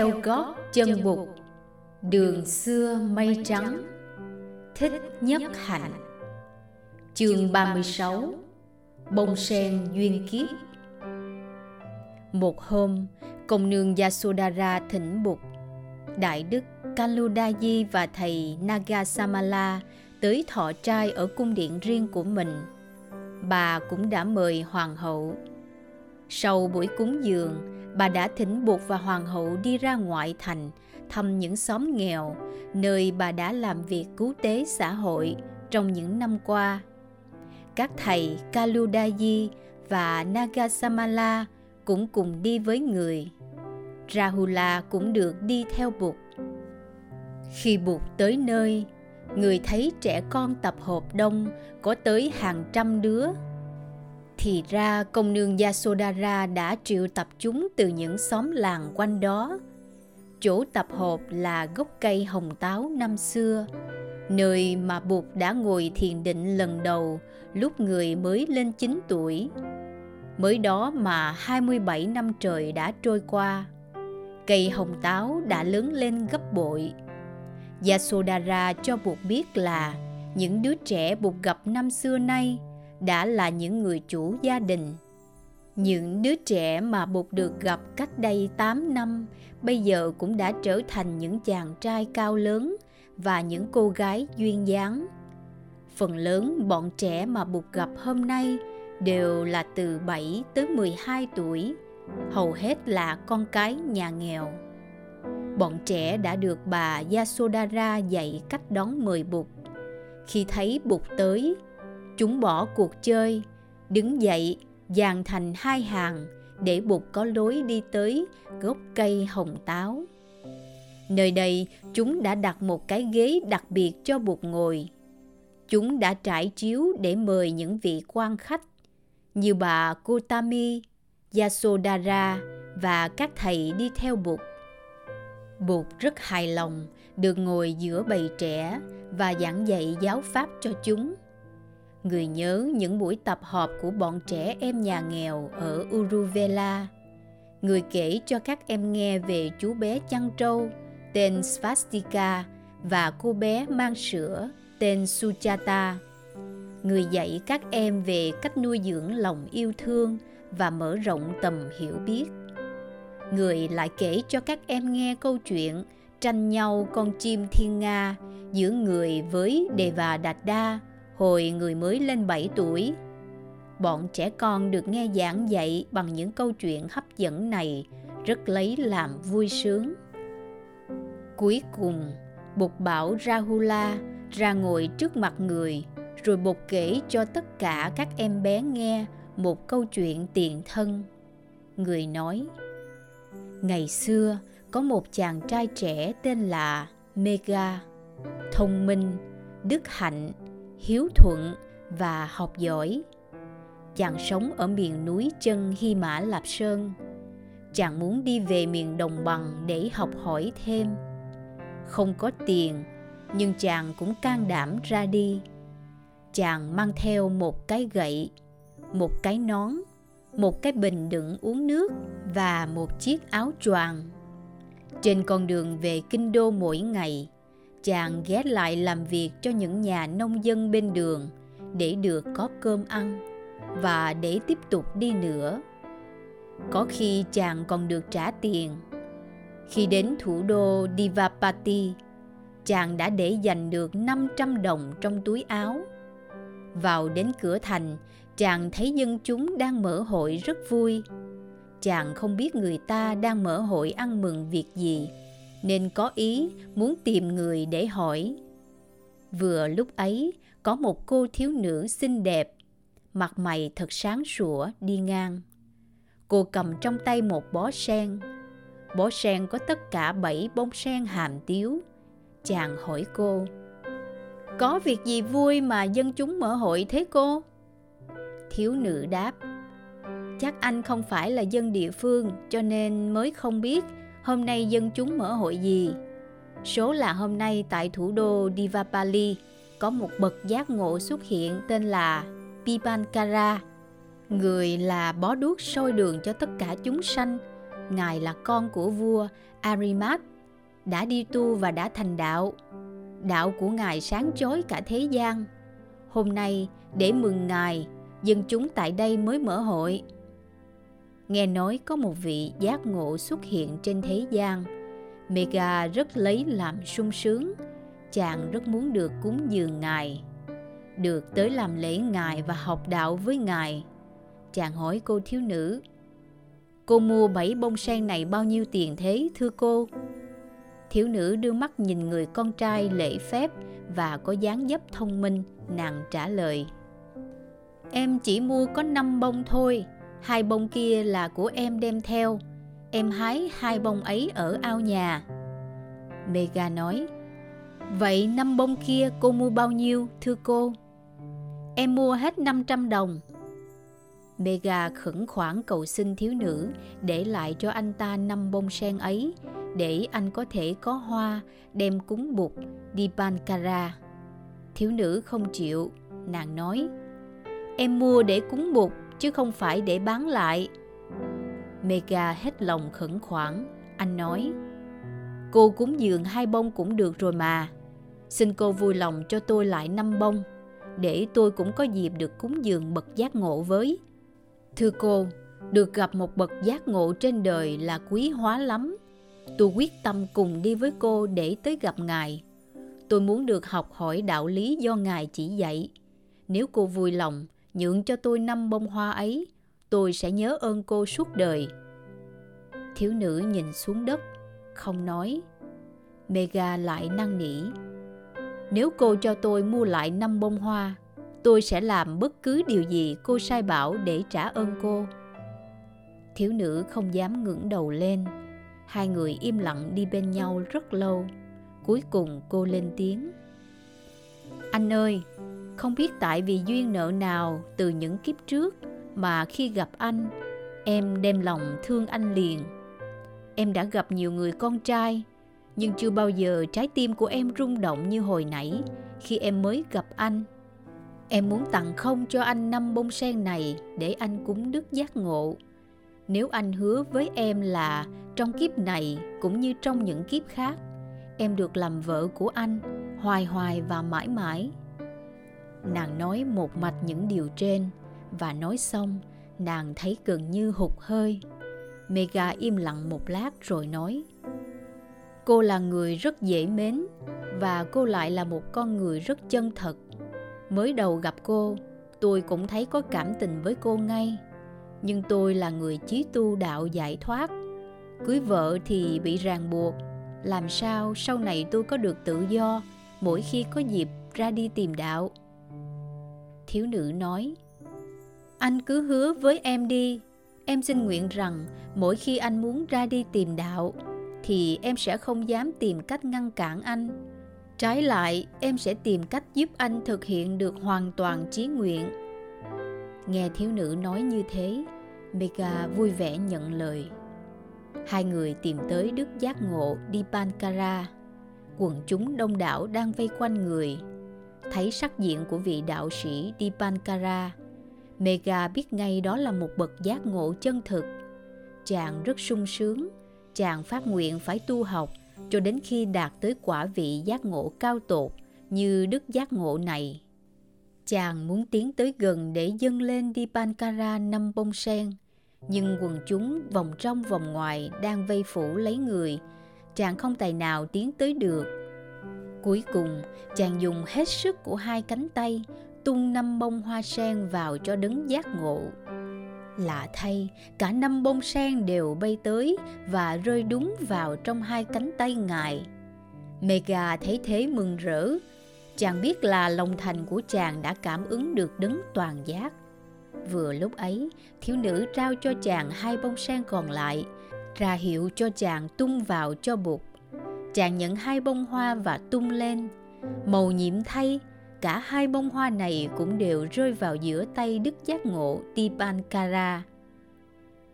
theo gót chân bụt, đường xưa mây trắng, thích nhất hạnh. Chương 36 bông sen duyên kiếp. Một hôm, công nương Yasodhara thỉnh bụt, đại đức Kaludaji và thầy Nagasamala tới thọ trai ở cung điện riêng của mình. Bà cũng đã mời hoàng hậu. Sau buổi cúng dường bà đã thỉnh buộc và hoàng hậu đi ra ngoại thành, thăm những xóm nghèo, nơi bà đã làm việc cứu tế xã hội trong những năm qua. Các thầy kaludaji và nagasamala cũng cùng đi với người. Rahula cũng được đi theo bụt khi bụt tới nơi, người thấy trẻ con tập hợp đông có tới hàng trăm đứa thì ra công nương Yasodhara đã triệu tập chúng từ những xóm làng quanh đó. Chỗ tập hợp là gốc cây hồng táo năm xưa, nơi mà Bụt đã ngồi thiền định lần đầu lúc người mới lên 9 tuổi. Mới đó mà 27 năm trời đã trôi qua. Cây hồng táo đã lớn lên gấp bội. Yasodhara cho Bụt biết là những đứa trẻ Bụt gặp năm xưa nay – đã là những người chủ gia đình. Những đứa trẻ mà Bụt được gặp cách đây 8 năm bây giờ cũng đã trở thành những chàng trai cao lớn và những cô gái duyên dáng. Phần lớn bọn trẻ mà Bụt gặp hôm nay đều là từ 7 tới 12 tuổi, hầu hết là con cái nhà nghèo. Bọn trẻ đã được bà Yasodhara dạy cách đón mời Bụt. Khi thấy Bụt tới, Chúng bỏ cuộc chơi, đứng dậy, dàn thành hai hàng để Bụt có lối đi tới gốc cây hồng táo. Nơi đây, chúng đã đặt một cái ghế đặc biệt cho Bụt ngồi. Chúng đã trải chiếu để mời những vị quan khách như bà Kotami, Yasodhara và các thầy đi theo Bụt. Bụt rất hài lòng được ngồi giữa bầy trẻ và giảng dạy giáo pháp cho chúng người nhớ những buổi tập họp của bọn trẻ em nhà nghèo ở Uruvela. Người kể cho các em nghe về chú bé chăn trâu, tên Svastika, và cô bé mang sữa, tên Suchata. Người dạy các em về cách nuôi dưỡng lòng yêu thương và mở rộng tầm hiểu biết. Người lại kể cho các em nghe câu chuyện tranh nhau con chim thiên nga giữa người với Deva Đạt Đa hồi người mới lên 7 tuổi. Bọn trẻ con được nghe giảng dạy bằng những câu chuyện hấp dẫn này rất lấy làm vui sướng. Cuối cùng, Bụt bảo Rahula ra ngồi trước mặt người, rồi Bụt kể cho tất cả các em bé nghe một câu chuyện tiền thân. Người nói, Ngày xưa, có một chàng trai trẻ tên là Mega, thông minh, đức hạnh hiếu thuận và học giỏi. Chàng sống ở miền núi chân hy mã lạp sơn. Chàng muốn đi về miền đồng bằng để học hỏi thêm. Không có tiền, nhưng chàng cũng can đảm ra đi. Chàng mang theo một cái gậy, một cái nón, một cái bình đựng uống nước và một chiếc áo choàng. Trên con đường về kinh đô mỗi ngày chàng ghé lại làm việc cho những nhà nông dân bên đường để được có cơm ăn và để tiếp tục đi nữa. Có khi chàng còn được trả tiền. Khi đến thủ đô Divapati, chàng đã để dành được 500 đồng trong túi áo. Vào đến cửa thành, chàng thấy dân chúng đang mở hội rất vui. Chàng không biết người ta đang mở hội ăn mừng việc gì, nên có ý muốn tìm người để hỏi. Vừa lúc ấy, có một cô thiếu nữ xinh đẹp, mặt mày thật sáng sủa đi ngang. Cô cầm trong tay một bó sen. Bó sen có tất cả bảy bông sen hàm tiếu. Chàng hỏi cô, Có việc gì vui mà dân chúng mở hội thế cô? Thiếu nữ đáp, Chắc anh không phải là dân địa phương cho nên mới không biết hôm nay dân chúng mở hội gì. Số là hôm nay tại thủ đô Divapali có một bậc giác ngộ xuất hiện tên là Pipankara. Người là bó đuốc soi đường cho tất cả chúng sanh Ngài là con của vua Arimat, đã đi tu và đã thành đạo. Đạo của Ngài sáng chói cả thế gian. Hôm nay, để mừng Ngài, dân chúng tại đây mới mở hội. Nghe nói có một vị giác ngộ xuất hiện trên thế gian. Mega rất lấy làm sung sướng. Chàng rất muốn được cúng dường Ngài. Được tới làm lễ Ngài và học đạo với Ngài. Chàng hỏi cô thiếu nữ, Cô mua bảy bông sen này bao nhiêu tiền thế thưa cô? Thiếu nữ đưa mắt nhìn người con trai lễ phép và có dáng dấp thông minh, nàng trả lời. Em chỉ mua có 5 bông thôi, hai bông kia là của em đem theo. Em hái hai bông ấy ở ao nhà. Mega nói, Vậy năm bông kia cô mua bao nhiêu, thưa cô? Em mua hết 500 đồng. Mega khẩn khoản cầu xin thiếu nữ để lại cho anh ta năm bông sen ấy để anh có thể có hoa đem cúng bụt Bankara. Thiếu nữ không chịu, nàng nói Em mua để cúng bụt chứ không phải để bán lại. Mega hết lòng khẩn khoản, anh nói Cô cúng dường hai bông cũng được rồi mà. Xin cô vui lòng cho tôi lại năm bông để tôi cũng có dịp được cúng dường bậc giác ngộ với. Thưa cô, được gặp một bậc giác ngộ trên đời là quý hóa lắm. Tôi quyết tâm cùng đi với cô để tới gặp Ngài. Tôi muốn được học hỏi đạo lý do Ngài chỉ dạy. Nếu cô vui lòng, nhượng cho tôi năm bông hoa ấy, tôi sẽ nhớ ơn cô suốt đời. Thiếu nữ nhìn xuống đất, không nói. Mega lại năn nỉ. Nếu cô cho tôi mua lại năm bông hoa, tôi sẽ làm bất cứ điều gì cô sai bảo để trả ơn cô thiếu nữ không dám ngẩng đầu lên hai người im lặng đi bên nhau rất lâu cuối cùng cô lên tiếng anh ơi không biết tại vì duyên nợ nào từ những kiếp trước mà khi gặp anh em đem lòng thương anh liền em đã gặp nhiều người con trai nhưng chưa bao giờ trái tim của em rung động như hồi nãy khi em mới gặp anh Em muốn tặng không cho anh năm bông sen này để anh cúng đức giác ngộ. Nếu anh hứa với em là trong kiếp này cũng như trong những kiếp khác, em được làm vợ của anh hoài hoài và mãi mãi. Nàng nói một mạch những điều trên và nói xong, nàng thấy gần như hụt hơi. Mega im lặng một lát rồi nói Cô là người rất dễ mến và cô lại là một con người rất chân thật. Mới đầu gặp cô tôi cũng thấy có cảm tình với cô ngay nhưng tôi là người chí tu đạo giải thoát. Cưới vợ thì bị ràng buộc làm sao sau này tôi có được tự do mỗi khi có dịp ra đi tìm đạo? Thiếu nữ nói anh cứ hứa với em đi em xin nguyện rằng mỗi khi anh muốn ra đi tìm đạo thì em sẽ không dám tìm cách ngăn cản anh Trái lại, em sẽ tìm cách giúp anh thực hiện được hoàn toàn chí nguyện. Nghe thiếu nữ nói như thế, Mega vui vẻ nhận lời. Hai người tìm tới Đức Giác Ngộ Dipankara. Quần chúng đông đảo đang vây quanh người. Thấy sắc diện của vị đạo sĩ Dipankara, Mega biết ngay đó là một bậc giác ngộ chân thực. Chàng rất sung sướng, chàng phát nguyện phải tu học cho đến khi đạt tới quả vị giác ngộ cao tột như đức giác ngộ này. Chàng muốn tiến tới gần để dâng lên Dipankara năm bông sen, nhưng quần chúng vòng trong vòng ngoài đang vây phủ lấy người, chàng không tài nào tiến tới được. Cuối cùng, chàng dùng hết sức của hai cánh tay tung năm bông hoa sen vào cho đấng giác ngộ. Lạ thay, cả năm bông sen đều bay tới và rơi đúng vào trong hai cánh tay ngài. Mega thấy thế mừng rỡ. Chàng biết là lòng thành của chàng đã cảm ứng được đấng toàn giác. Vừa lúc ấy, thiếu nữ trao cho chàng hai bông sen còn lại, ra hiệu cho chàng tung vào cho bụt. Chàng nhận hai bông hoa và tung lên. Màu nhiệm thay, cả hai bông hoa này cũng đều rơi vào giữa tay Đức Giác Ngộ Tipankara.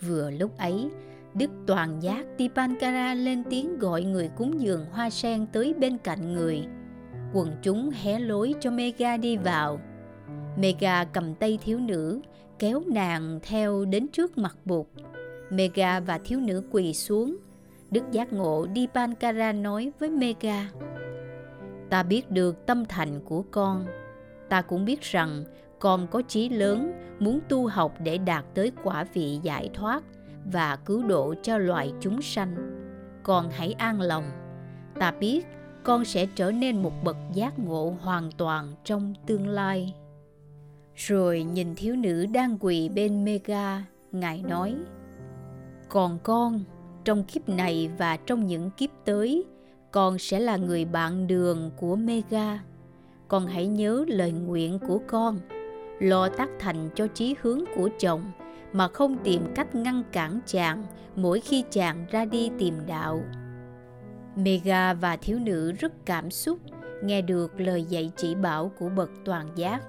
Vừa lúc ấy, Đức Toàn Giác Tipankara lên tiếng gọi người cúng dường hoa sen tới bên cạnh người. Quần chúng hé lối cho Mega đi vào. Mega cầm tay thiếu nữ, kéo nàng theo đến trước mặt bụt. Mega và thiếu nữ quỳ xuống. Đức giác ngộ Dipankara nói với Mega Ta biết được tâm thành của con Ta cũng biết rằng con có chí lớn muốn tu học để đạt tới quả vị giải thoát và cứu độ cho loài chúng sanh. Con hãy an lòng. Ta biết con sẽ trở nên một bậc giác ngộ hoàn toàn trong tương lai. Rồi nhìn thiếu nữ đang quỳ bên Mega, Ngài nói, Còn con, trong kiếp này và trong những kiếp tới, con sẽ là người bạn đường của Mega. Con hãy nhớ lời nguyện của con, lo tác thành cho chí hướng của chồng mà không tìm cách ngăn cản chàng mỗi khi chàng ra đi tìm đạo. Mega và thiếu nữ rất cảm xúc nghe được lời dạy chỉ bảo của bậc toàn giác.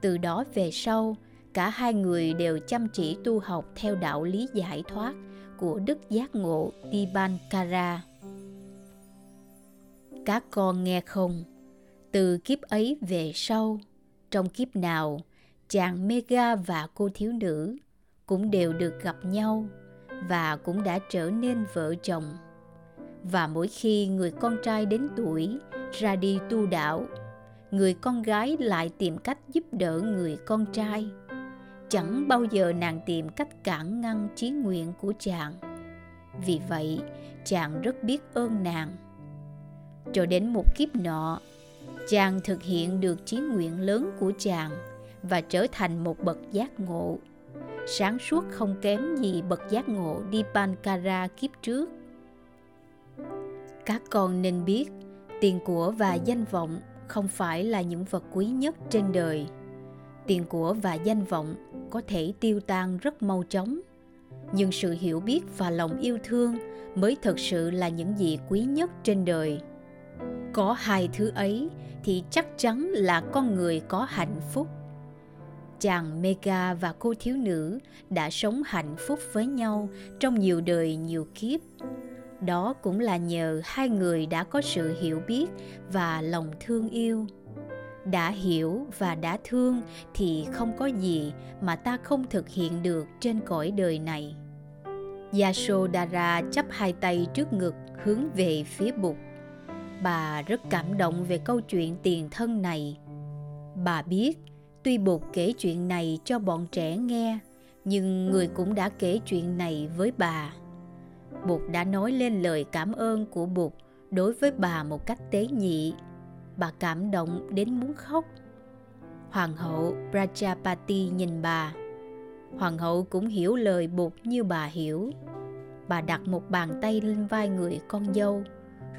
Từ đó về sau, cả hai người đều chăm chỉ tu học theo đạo lý giải thoát của Đức Giác Ngộ Dibankara. Các con nghe không? Từ kiếp ấy về sau, trong kiếp nào, chàng Mega và cô thiếu nữ cũng đều được gặp nhau và cũng đã trở nên vợ chồng. Và mỗi khi người con trai đến tuổi ra đi tu đạo, người con gái lại tìm cách giúp đỡ người con trai. Chẳng bao giờ nàng tìm cách cản ngăn chí nguyện của chàng. Vì vậy, chàng rất biết ơn nàng. Cho đến một kiếp nọ, chàng thực hiện được chí nguyện lớn của chàng và trở thành một bậc giác ngộ sáng suốt không kém gì bậc giác ngộ Dipankara kiếp trước. Các con nên biết, tiền của và danh vọng không phải là những vật quý nhất trên đời. Tiền của và danh vọng có thể tiêu tan rất mau chóng, nhưng sự hiểu biết và lòng yêu thương mới thực sự là những gì quý nhất trên đời. Có hai thứ ấy thì chắc chắn là con người có hạnh phúc chàng Mega và cô thiếu nữ đã sống hạnh phúc với nhau trong nhiều đời nhiều kiếp. Đó cũng là nhờ hai người đã có sự hiểu biết và lòng thương yêu. Đã hiểu và đã thương thì không có gì mà ta không thực hiện được trên cõi đời này. Yasodhara chắp hai tay trước ngực hướng về phía Bụt. Bà rất cảm động về câu chuyện tiền thân này. Bà biết Tuy Bụt kể chuyện này cho bọn trẻ nghe, nhưng người cũng đã kể chuyện này với bà. Bụt đã nói lên lời cảm ơn của Bụt đối với bà một cách tế nhị. Bà cảm động đến muốn khóc. Hoàng hậu Prajapati nhìn bà. Hoàng hậu cũng hiểu lời Bụt như bà hiểu. Bà đặt một bàn tay lên vai người con dâu,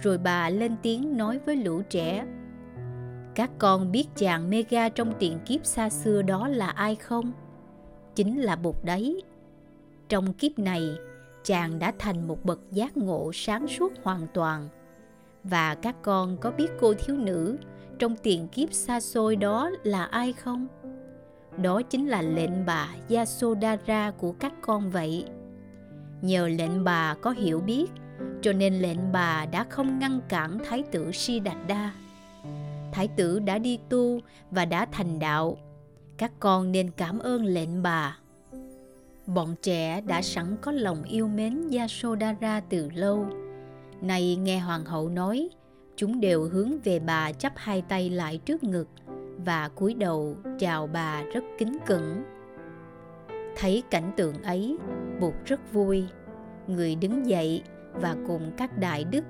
rồi bà lên tiếng nói với lũ trẻ các con biết chàng Mega trong tiền kiếp xa xưa đó là ai không? Chính là Bụt đấy. Trong kiếp này, chàng đã thành một bậc giác ngộ sáng suốt hoàn toàn. Và các con có biết cô thiếu nữ trong tiền kiếp xa xôi đó là ai không? Đó chính là lệnh bà Yasodhara của các con vậy. Nhờ lệnh bà có hiểu biết, cho nên lệnh bà đã không ngăn cản Thái tử Siddhartha thái tử đã đi tu và đã thành đạo các con nên cảm ơn lệnh bà bọn trẻ đã sẵn có lòng yêu mến Yasodhara từ lâu nay nghe hoàng hậu nói, chúng đều hướng về bà chắp hai tay lại trước ngực và cúi đầu chào bà rất kính cẩn. Thấy cảnh tượng ấy, bụt rất vui. Người đứng dậy và cùng các đại đức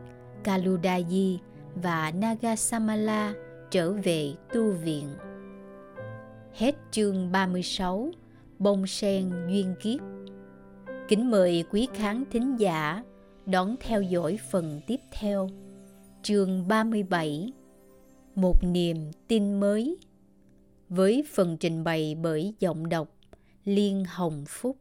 Kaludaji và Nagasamala trở về tu viện. Hết chương 36 Bông sen duyên kiếp. Kính mời quý khán thính giả đón theo dõi phần tiếp theo. Chương 37 Một niềm tin mới. Với phần trình bày bởi giọng đọc Liên Hồng Phúc.